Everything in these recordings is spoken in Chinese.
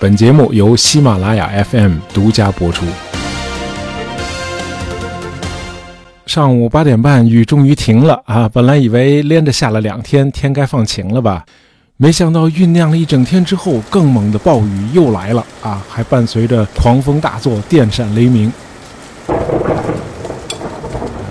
本节目由喜马拉雅 FM 独家播出。上午八点半，雨终于停了啊！本来以为连着下了两天，天该放晴了吧？没想到酝酿了一整天之后，更猛的暴雨又来了啊！还伴随着狂风大作、电闪雷鸣。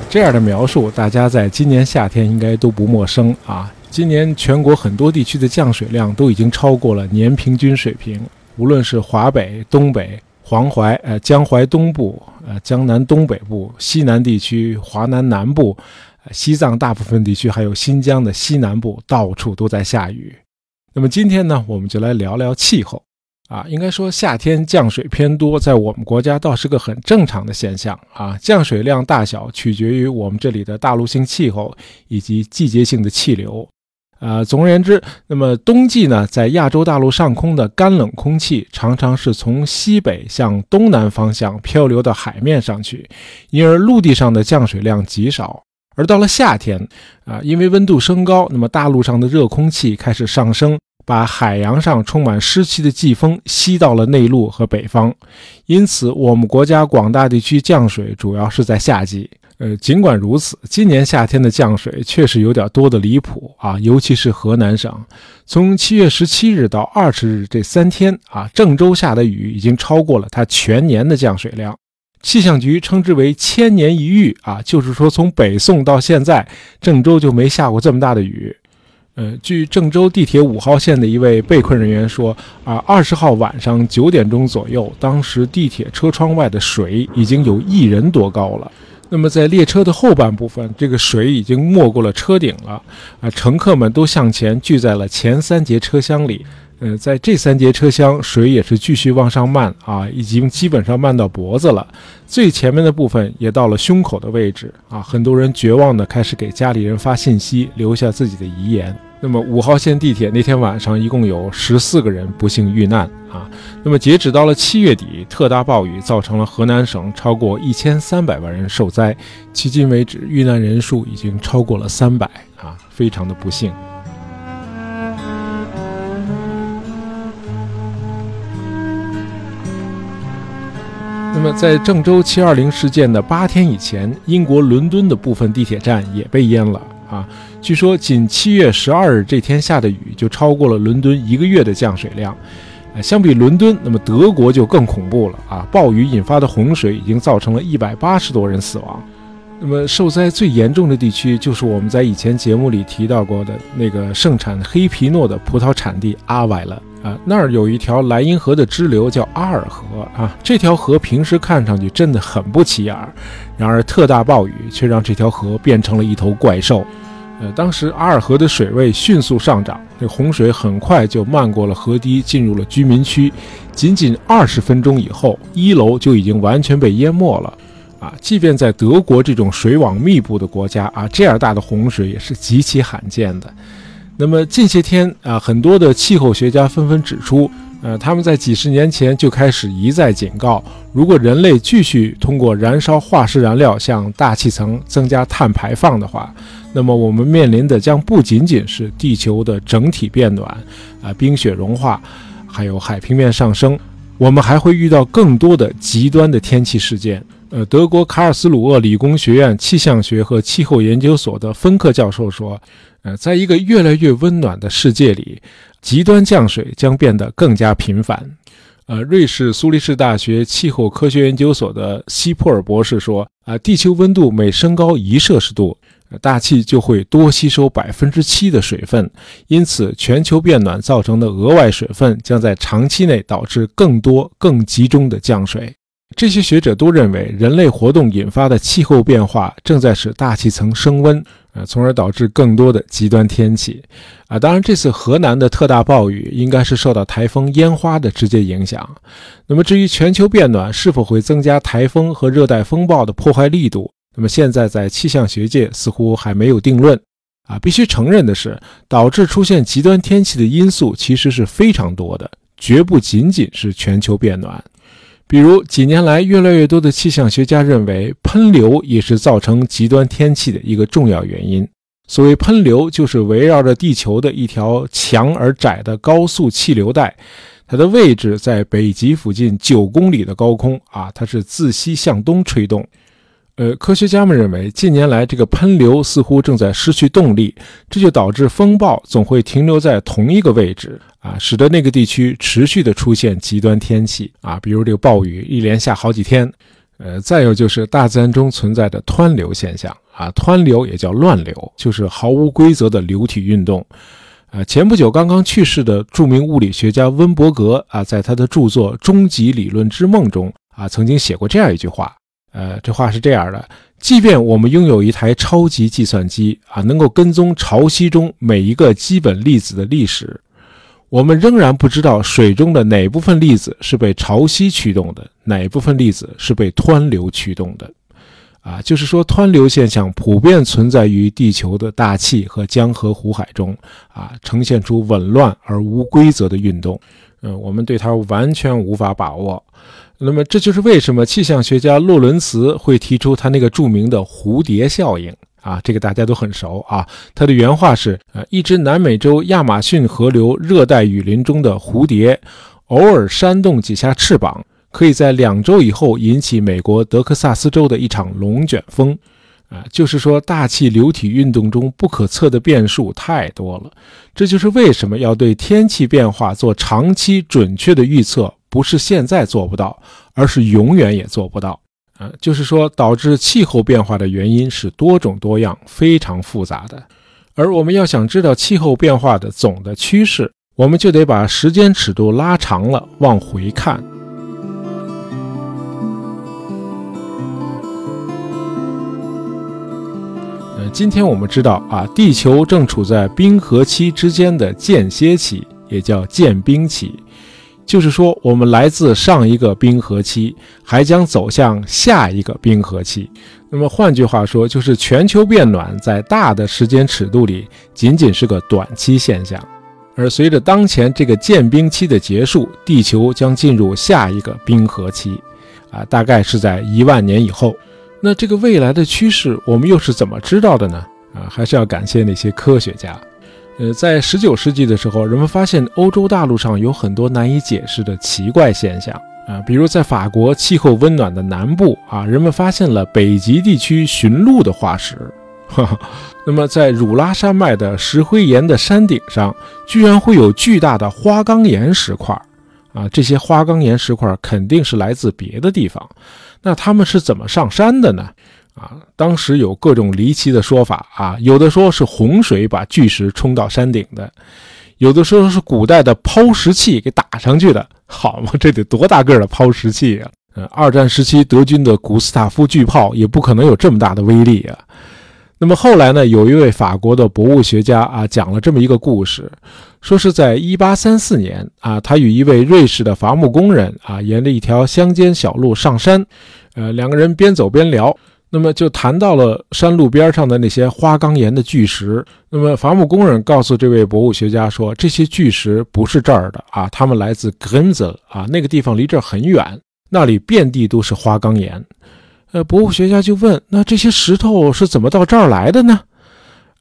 这样的描述，大家在今年夏天应该都不陌生啊！今年全国很多地区的降水量都已经超过了年平均水平。无论是华北、东北、黄淮、呃江淮东部、呃江南东北部、西南地区、华南南部、呃西藏大部分地区，还有新疆的西南部，到处都在下雨。那么今天呢，我们就来聊聊气候。啊，应该说夏天降水偏多，在我们国家倒是个很正常的现象啊。降水量大小取决于我们这里的大陆性气候以及季节性的气流。啊，总而言之，那么冬季呢，在亚洲大陆上空的干冷空气常常是从西北向东南方向漂流到海面上去，因而陆地上的降水量极少。而到了夏天，啊，因为温度升高，那么大陆上的热空气开始上升，把海洋上充满湿气的季风吸到了内陆和北方，因此我们国家广大地区降水主要是在夏季。呃，尽管如此，今年夏天的降水确实有点多的离谱啊，尤其是河南省，从七月十七日到二十日这三天啊，郑州下的雨已经超过了它全年的降水量，气象局称之为千年一遇啊，就是说从北宋到现在，郑州就没下过这么大的雨。呃，据郑州地铁五号线的一位被困人员说啊，二十号晚上九点钟左右，当时地铁车窗外的水已经有一人多高了。那么，在列车的后半部分，这个水已经没过了车顶了，啊，乘客们都向前聚在了前三节车厢里。呃，在这三节车厢，水也是继续往上漫，啊，已经基本上漫到脖子了。最前面的部分也到了胸口的位置，啊，很多人绝望地开始给家里人发信息，留下自己的遗言。那么五号线地铁那天晚上一共有十四个人不幸遇难啊。那么截止到了七月底，特大暴雨造成了河南省超过一千三百万人受灾，迄今为止遇难人数已经超过了三百啊，非常的不幸。那么在郑州七二零事件的八天以前，英国伦敦的部分地铁站也被淹了啊。据说，仅七月十二日这天下的雨就超过了伦敦一个月的降水量。呃，相比伦敦，那么德国就更恐怖了啊！暴雨引发的洪水已经造成了一百八十多人死亡。那么受灾最严重的地区就是我们在以前节目里提到过的那个盛产黑皮诺的葡萄产地阿瓦了啊！那儿有一条莱茵河的支流叫阿尔河啊，这条河平时看上去真的很不起眼儿，然而特大暴雨却让这条河变成了一头怪兽。呃，当时阿尔河的水位迅速上涨，这洪水很快就漫过了河堤，进入了居民区。仅仅二十分钟以后，一楼就已经完全被淹没了。啊，即便在德国这种水网密布的国家啊，这样大的洪水也是极其罕见的。那么近些天啊，很多的气候学家纷纷指出。呃，他们在几十年前就开始一再警告，如果人类继续通过燃烧化石燃料向大气层增加碳排放的话，那么我们面临的将不仅仅是地球的整体变暖，啊，冰雪融化，还有海平面上升，我们还会遇到更多的极端的天气事件。呃，德国卡尔斯鲁厄理工学院气象学和气候研究所的芬克教授说，呃，在一个越来越温暖的世界里。极端降水将变得更加频繁。呃，瑞士苏黎世大学气候科学研究所的希珀尔博士说：“啊，地球温度每升高一摄氏度，大气就会多吸收百分之七的水分，因此全球变暖造成的额外水分将在长期内导致更多、更集中的降水。”这些学者都认为，人类活动引发的气候变化正在使大气层升温。呃，从而导致更多的极端天气，啊，当然这次河南的特大暴雨应该是受到台风烟花的直接影响。那么至于全球变暖是否会增加台风和热带风暴的破坏力度，那么现在在气象学界似乎还没有定论。啊，必须承认的是，导致出现极端天气的因素其实是非常多的，绝不仅仅是全球变暖。比如，几年来，越来越多的气象学家认为，喷流也是造成极端天气的一个重要原因。所谓喷流，就是围绕着地球的一条强而窄的高速气流带，它的位置在北极附近九公里的高空啊，它是自西向东吹动。呃，科学家们认为，近年来这个喷流似乎正在失去动力，这就导致风暴总会停留在同一个位置啊，使得那个地区持续的出现极端天气啊，比如这个暴雨一连下好几天。呃，再有就是大自然中存在的湍流现象啊，湍流也叫乱流，就是毫无规则的流体运动。啊，前不久刚刚去世的著名物理学家温伯格啊，在他的著作《终极理论之梦》中啊，曾经写过这样一句话。呃，这话是这样的：即便我们拥有一台超级计算机啊，能够跟踪潮汐中每一个基本粒子的历史，我们仍然不知道水中的哪部分粒子是被潮汐驱动的，哪部分粒子是被湍流驱动的。啊，就是说，湍流现象普遍存在于地球的大气和江河湖海中，啊，呈现出紊乱而无规则的运动。嗯，我们对它完全无法把握。那么，这就是为什么气象学家洛伦茨会提出他那个著名的蝴蝶效应啊，这个大家都很熟啊。他的原话是：呃，一只南美洲亚马逊河流热带雨林中的蝴蝶，偶尔扇动几下翅膀，可以在两周以后引起美国德克萨斯州的一场龙卷风。啊，就是说，大气流体运动中不可测的变数太多了。这就是为什么要对天气变化做长期准确的预测。不是现在做不到，而是永远也做不到。啊，就是说，导致气候变化的原因是多种多样、非常复杂的。而我们要想知道气候变化的总的趋势，我们就得把时间尺度拉长了，往回看。呃，今天我们知道啊，地球正处在冰河期之间的间歇期，也叫间冰期。就是说，我们来自上一个冰河期，还将走向下一个冰河期。那么换句话说，就是全球变暖在大的时间尺度里仅仅是个短期现象。而随着当前这个间冰期的结束，地球将进入下一个冰河期，啊，大概是在一万年以后。那这个未来的趋势，我们又是怎么知道的呢？啊，还是要感谢那些科学家。呃，在十九世纪的时候，人们发现欧洲大陆上有很多难以解释的奇怪现象啊，比如在法国气候温暖的南部啊，人们发现了北极地区驯鹿的化石。那么，在汝拉山脉的石灰岩的山顶上，居然会有巨大的花岗岩石块啊，这些花岗岩石块肯定是来自别的地方。那他们是怎么上山的呢？啊，当时有各种离奇的说法啊，有的说是洪水把巨石冲到山顶的，有的说是古代的抛石器给打上去的。好嘛，这得多大个的抛石器啊！呃，二战时期德军的古斯塔夫巨炮也不可能有这么大的威力啊。那么后来呢，有一位法国的博物学家啊，讲了这么一个故事，说是在1834年啊，他与一位瑞士的伐木工人啊，沿着一条乡间小路上山，呃，两个人边走边聊。那么就谈到了山路边上的那些花岗岩的巨石。那么伐木工人告诉这位博物学家说，这些巨石不是这儿的啊，他们来自 g r n z e l 啊，那个地方离这儿很远，那里遍地都是花岗岩。呃，博物学家就问，那这些石头是怎么到这儿来的呢？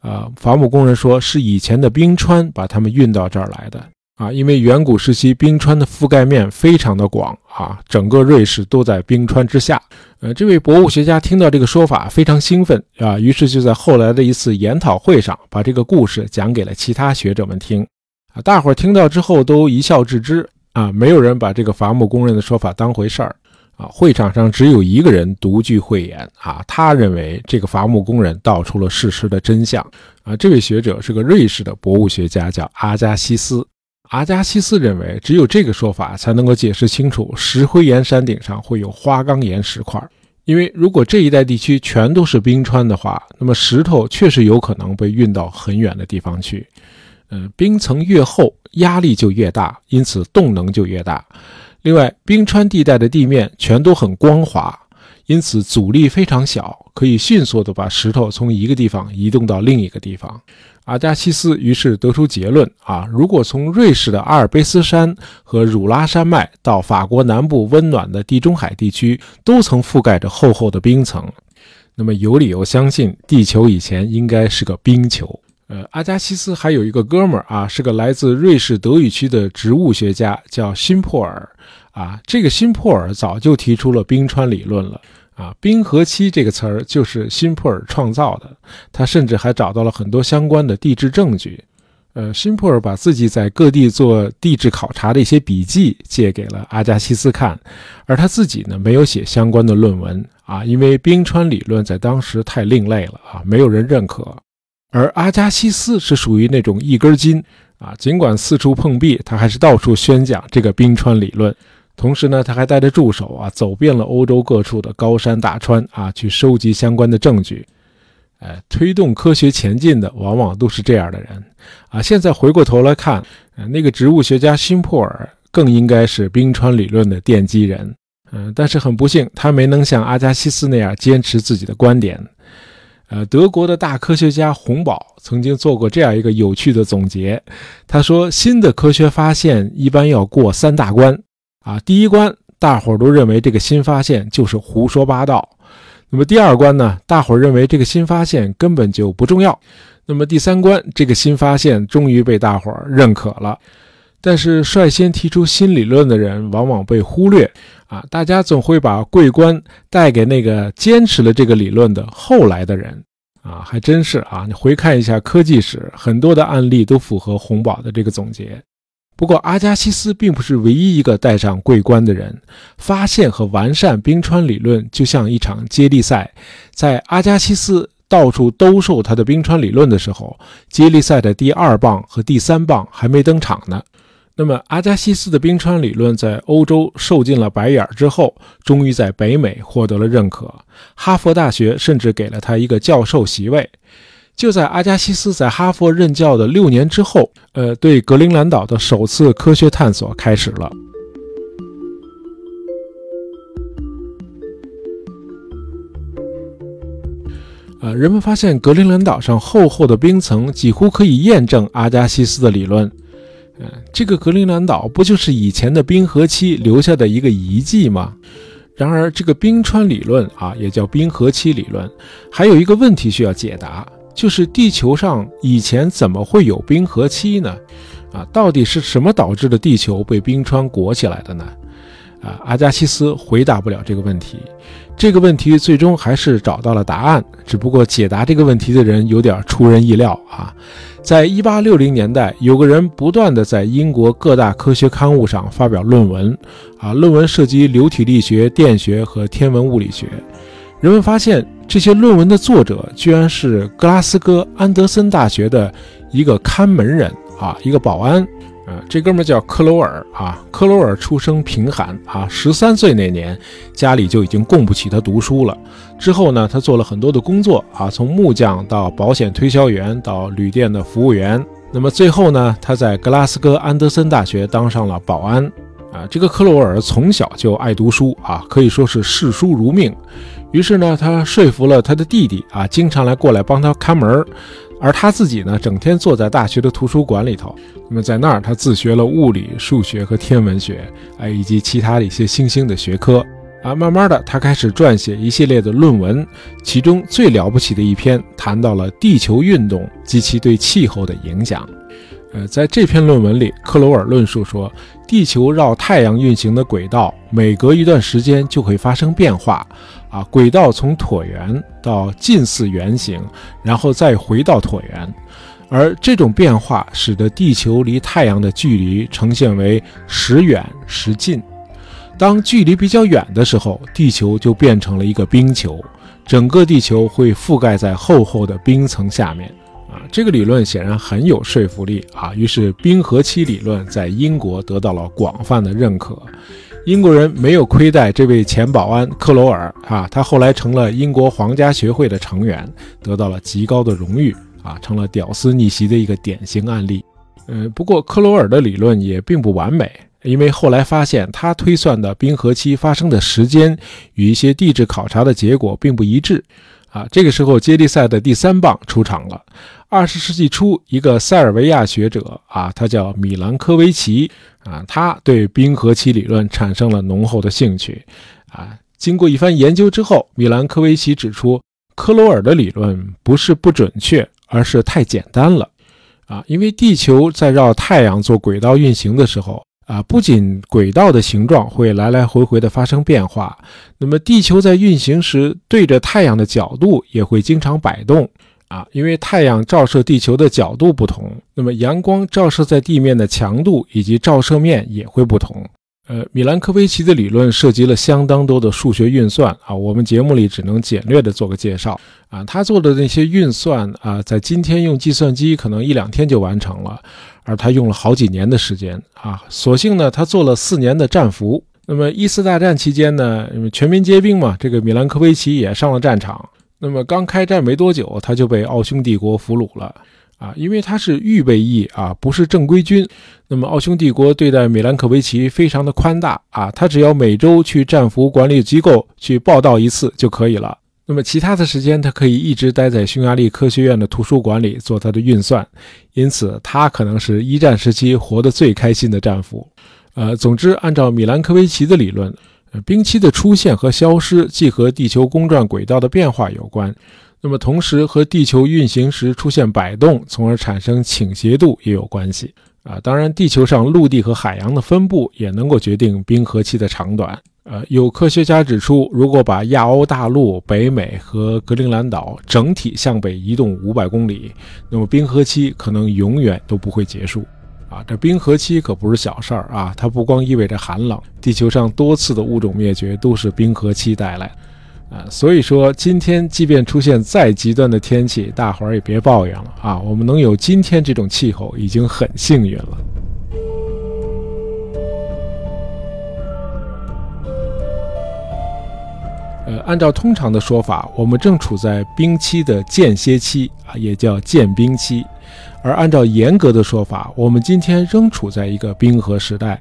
啊，伐木工人说是以前的冰川把它们运到这儿来的。啊，因为远古时期冰川的覆盖面非常的广啊，整个瑞士都在冰川之下。呃，这位博物学家听到这个说法非常兴奋啊，于是就在后来的一次研讨会上把这个故事讲给了其他学者们听。啊，大伙儿听到之后都一笑置之啊，没有人把这个伐木工人的说法当回事儿啊。会场上只有一个人独具慧眼啊，他认为这个伐木工人道出了事实的真相啊。这位学者是个瑞士的博物学家，叫阿加西斯。阿加西斯认为，只有这个说法才能够解释清楚石灰岩山顶上会有花岗岩石块。因为如果这一带地区全都是冰川的话，那么石头确实有可能被运到很远的地方去。嗯，冰层越厚，压力就越大，因此动能就越大。另外，冰川地带的地面全都很光滑，因此阻力非常小，可以迅速地把石头从一个地方移动到另一个地方。阿加西斯于是得出结论：啊，如果从瑞士的阿尔卑斯山和汝拉山脉到法国南部温暖的地中海地区，都曾覆盖着厚厚的冰层，那么有理由相信地球以前应该是个冰球。呃，阿加西斯还有一个哥们儿啊，是个来自瑞士德语区的植物学家，叫辛珀尔。啊，这个辛珀尔早就提出了冰川理论了。啊，冰河期这个词儿就是辛普尔创造的。他甚至还找到了很多相关的地质证据。呃，辛普尔把自己在各地做地质考察的一些笔记借给了阿加西斯看，而他自己呢，没有写相关的论文啊，因为冰川理论在当时太另类了啊，没有人认可。而阿加西斯是属于那种一根筋啊，尽管四处碰壁，他还是到处宣讲这个冰川理论。同时呢，他还带着助手啊，走遍了欧洲各处的高山大川啊，去收集相关的证据。呃，推动科学前进的往往都是这样的人啊。现在回过头来看，呃，那个植物学家辛普尔更应该是冰川理论的奠基人。嗯，但是很不幸，他没能像阿加西斯那样坚持自己的观点。呃，德国的大科学家洪堡曾经做过这样一个有趣的总结。他说，新的科学发现一般要过三大关啊。第一关，大伙儿都认为这个新发现就是胡说八道。那么第二关呢，大伙儿认为这个新发现根本就不重要。那么第三关，这个新发现终于被大伙儿认可了。但是率先提出新理论的人往往被忽略啊！大家总会把桂冠带给那个坚持了这个理论的后来的人啊！还真是啊！你回看一下科技史，很多的案例都符合洪堡的这个总结。不过阿加西斯并不是唯一一个戴上桂冠的人。发现和完善冰川理论就像一场接力赛，在阿加西斯到处兜售他的冰川理论的时候，接力赛的第二棒和第三棒还没登场呢。那么，阿加西斯的冰川理论在欧洲受尽了白眼之后，终于在北美获得了认可。哈佛大学甚至给了他一个教授席位。就在阿加西斯在哈佛任教的六年之后，呃，对格陵兰岛的首次科学探索开始了。呃，人们发现格陵兰岛上厚厚的冰层几乎可以验证阿加西斯的理论。嗯，这个格陵兰岛不就是以前的冰河期留下的一个遗迹吗？然而，这个冰川理论啊，也叫冰河期理论，还有一个问题需要解答，就是地球上以前怎么会有冰河期呢？啊，到底是什么导致的地球被冰川裹起来的呢？啊，阿加西斯回答不了这个问题。这个问题最终还是找到了答案，只不过解答这个问题的人有点出人意料啊。在一八六零年代，有个人不断的在英国各大科学刊物上发表论文，啊，论文涉及流体力学、电学和天文物理学。人们发现，这些论文的作者居然是格拉斯哥安德森大学的一个看门人啊，一个保安。啊，这哥们叫克罗尔啊。克罗尔出生贫寒啊，十三岁那年，家里就已经供不起他读书了。之后呢，他做了很多的工作啊，从木匠到保险推销员，到旅店的服务员。那么最后呢，他在格拉斯哥安德森大学当上了保安。啊，这个克罗尔从小就爱读书啊，可以说是视书如命。于是呢，他说服了他的弟弟啊，经常来过来帮他看门。而他自己呢，整天坐在大学的图书馆里头。那么在那儿，他自学了物理、数学和天文学，哎，以及其他的一些新兴的学科。啊，慢慢的，他开始撰写一系列的论文，其中最了不起的一篇谈到了地球运动及其对气候的影响。呃，在这篇论文里，克罗尔论述说，地球绕太阳运行的轨道每隔一段时间就会发生变化。啊，轨道从椭圆到近似圆形，然后再回到椭圆，而这种变化使得地球离太阳的距离呈现为时远时近。当距离比较远的时候，地球就变成了一个冰球，整个地球会覆盖在厚厚的冰层下面。这个理论显然很有说服力啊，于是冰河期理论在英国得到了广泛的认可。英国人没有亏待这位前保安克罗尔啊，他后来成了英国皇家学会的成员，得到了极高的荣誉啊，成了屌丝逆袭的一个典型案例。嗯，不过克罗尔的理论也并不完美，因为后来发现他推算的冰河期发生的时间与一些地质考察的结果并不一致。啊，这个时候接力赛的第三棒出场了。二十世纪初，一个塞尔维亚学者啊，他叫米兰科维奇啊，他对冰河期理论产生了浓厚的兴趣啊。经过一番研究之后，米兰科维奇指出，科罗尔的理论不是不准确，而是太简单了。啊，因为地球在绕太阳做轨道运行的时候，啊，不仅轨道的形状会来来回回的发生变化，那么地球在运行时对着太阳的角度也会经常摆动。啊，因为太阳照射地球的角度不同，那么阳光照射在地面的强度以及照射面也会不同。呃，米兰科维奇的理论涉及了相当多的数学运算啊，我们节目里只能简略的做个介绍啊。他做的那些运算啊，在今天用计算机可能一两天就完成了，而他用了好几年的时间啊。所幸呢，他做了四年的战俘。那么一次大战期间呢，全民皆兵嘛，这个米兰科维奇也上了战场。那么刚开战没多久，他就被奥匈帝国俘虏了。啊，因为他是预备役啊，不是正规军。那么奥匈帝国对待米兰科维奇非常的宽大啊，他只要每周去战俘管理机构去报道一次就可以了。那么其他的时间，他可以一直待在匈牙利科学院的图书馆里做他的运算。因此，他可能是一战时期活得最开心的战俘。呃，总之，按照米兰科维奇的理论，冰期的出现和消失既和地球公转轨道的变化有关。那么，同时和地球运行时出现摆动，从而产生倾斜度也有关系啊。当然，地球上陆地和海洋的分布也能够决定冰河期的长短。呃，有科学家指出，如果把亚欧大陆、北美和格陵兰岛整体向北移动五百公里，那么冰河期可能永远都不会结束啊。这冰河期可不是小事儿啊，它不光意味着寒冷，地球上多次的物种灭绝都是冰河期带来。啊，所以说今天即便出现再极端的天气，大伙儿也别抱怨了啊！我们能有今天这种气候已经很幸运了。呃，按照通常的说法，我们正处在冰期的间歇期啊，也叫间冰期；而按照严格的说法，我们今天仍处在一个冰河时代。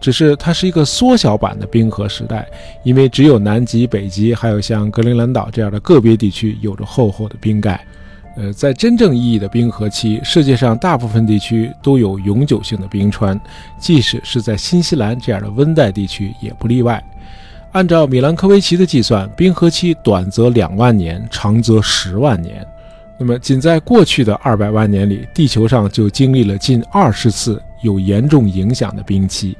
只是它是一个缩小版的冰河时代，因为只有南极、北极，还有像格陵兰岛这样的个别地区有着厚厚的冰盖。呃，在真正意义的冰河期，世界上大部分地区都有永久性的冰川，即使是在新西兰这样的温带地区也不例外。按照米兰科维奇的计算，冰河期短则两万年，长则十万年。那么，仅在过去的二百万年里，地球上就经历了近二十次有严重影响的冰期。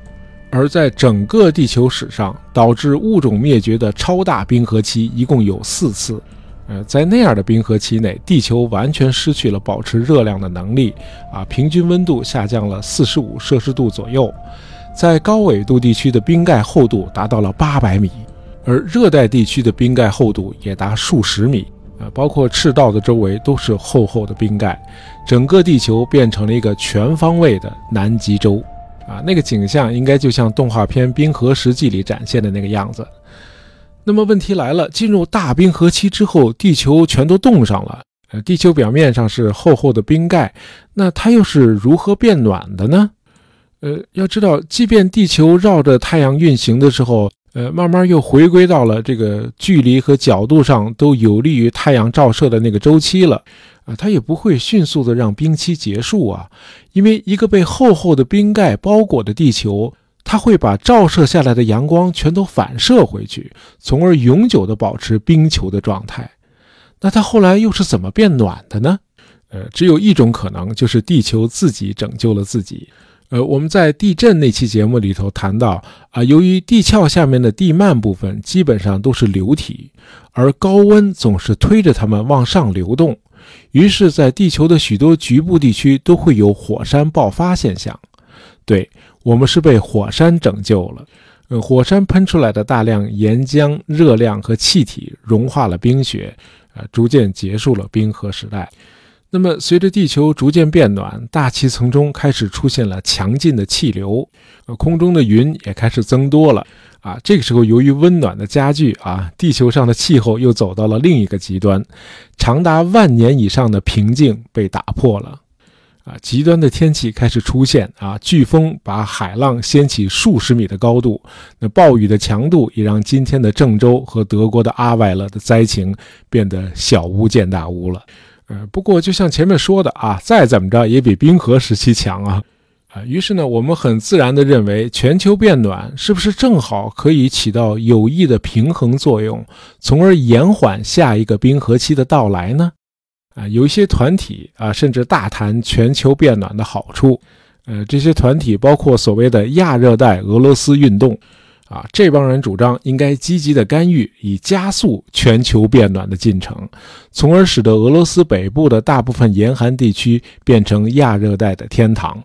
而在整个地球史上，导致物种灭绝的超大冰河期一共有四次。呃，在那样的冰河期内，地球完全失去了保持热量的能力，啊，平均温度下降了四十五摄氏度左右。在高纬度地区的冰盖厚度达到了八百米，而热带地区的冰盖厚度也达数十米。啊，包括赤道的周围都是厚厚的冰盖，整个地球变成了一个全方位的南极洲。啊，那个景象应该就像动画片《冰河世纪》里展现的那个样子。那么问题来了，进入大冰河期之后，地球全都冻上了。呃，地球表面上是厚厚的冰盖，那它又是如何变暖的呢？呃，要知道，即便地球绕着太阳运行的时候，呃，慢慢又回归到了这个距离和角度上都有利于太阳照射的那个周期了。啊，它也不会迅速的让冰期结束啊，因为一个被厚厚的冰盖包裹的地球，它会把照射下来的阳光全都反射回去，从而永久的保持冰球的状态。那它后来又是怎么变暖的呢？呃，只有一种可能，就是地球自己拯救了自己。呃，我们在地震那期节目里头谈到啊，由于地壳下面的地幔部分基本上都是流体，而高温总是推着它们往上流动。于是，在地球的许多局部地区都会有火山爆发现象。对我们是被火山拯救了。呃，火山喷出来的大量岩浆、热量和气体融化了冰雪，呃，逐渐结束了冰河时代。那么，随着地球逐渐变暖，大气层中开始出现了强劲的气流，呃，空中的云也开始增多了。啊，这个时候由于温暖的加剧啊，地球上的气候又走到了另一个极端，长达万年以上的平静被打破了，啊，极端的天气开始出现啊，飓风把海浪掀起数十米的高度，那暴雨的强度也让今天的郑州和德国的阿外勒的灾情变得小巫见大巫了。呃，不过就像前面说的啊，再怎么着也比冰河时期强啊。啊，于是呢，我们很自然地认为，全球变暖是不是正好可以起到有益的平衡作用，从而延缓下一个冰河期的到来呢？啊，有一些团体啊，甚至大谈全球变暖的好处。呃，这些团体包括所谓的亚热带俄罗斯运动。啊，这帮人主张应该积极的干预，以加速全球变暖的进程，从而使得俄罗斯北部的大部分严寒地区变成亚热带的天堂。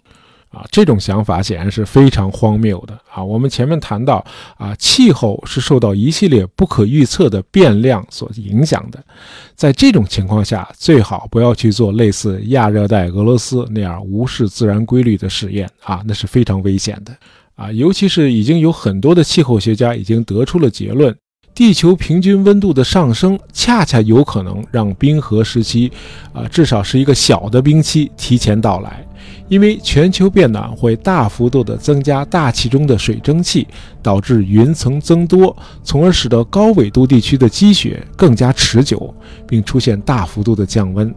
啊，这种想法显然是非常荒谬的。啊，我们前面谈到，啊，气候是受到一系列不可预测的变量所影响的，在这种情况下，最好不要去做类似亚热带俄罗斯那样无视自然规律的实验。啊，那是非常危险的。啊，尤其是已经有很多的气候学家已经得出了结论，地球平均温度的上升恰恰有可能让冰河时期，啊，至少是一个小的冰期提前到来，因为全球变暖会大幅度的增加大气中的水蒸气，导致云层增多，从而使得高纬度地区的积雪更加持久，并出现大幅度的降温。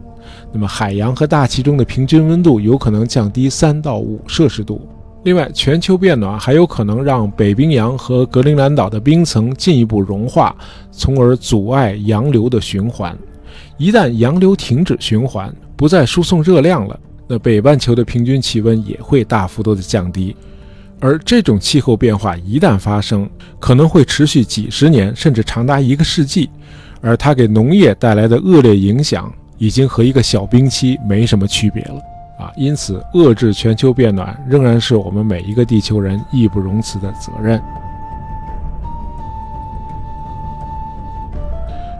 那么海洋和大气中的平均温度有可能降低三到五摄氏度。另外，全球变暖还有可能让北冰洋和格陵兰岛的冰层进一步融化，从而阻碍洋流的循环。一旦洋流停止循环，不再输送热量了，那北半球的平均气温也会大幅度的降低。而这种气候变化一旦发生，可能会持续几十年，甚至长达一个世纪。而它给农业带来的恶劣影响，已经和一个小冰期没什么区别了。啊，因此遏制全球变暖仍然是我们每一个地球人义不容辞的责任。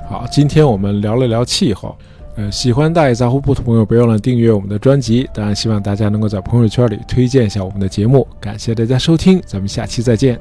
好，今天我们聊了聊气候。呃，喜欢大野杂货铺的朋友，别忘了订阅我们的专辑。当然，希望大家能够在朋友圈里推荐一下我们的节目。感谢大家收听，咱们下期再见。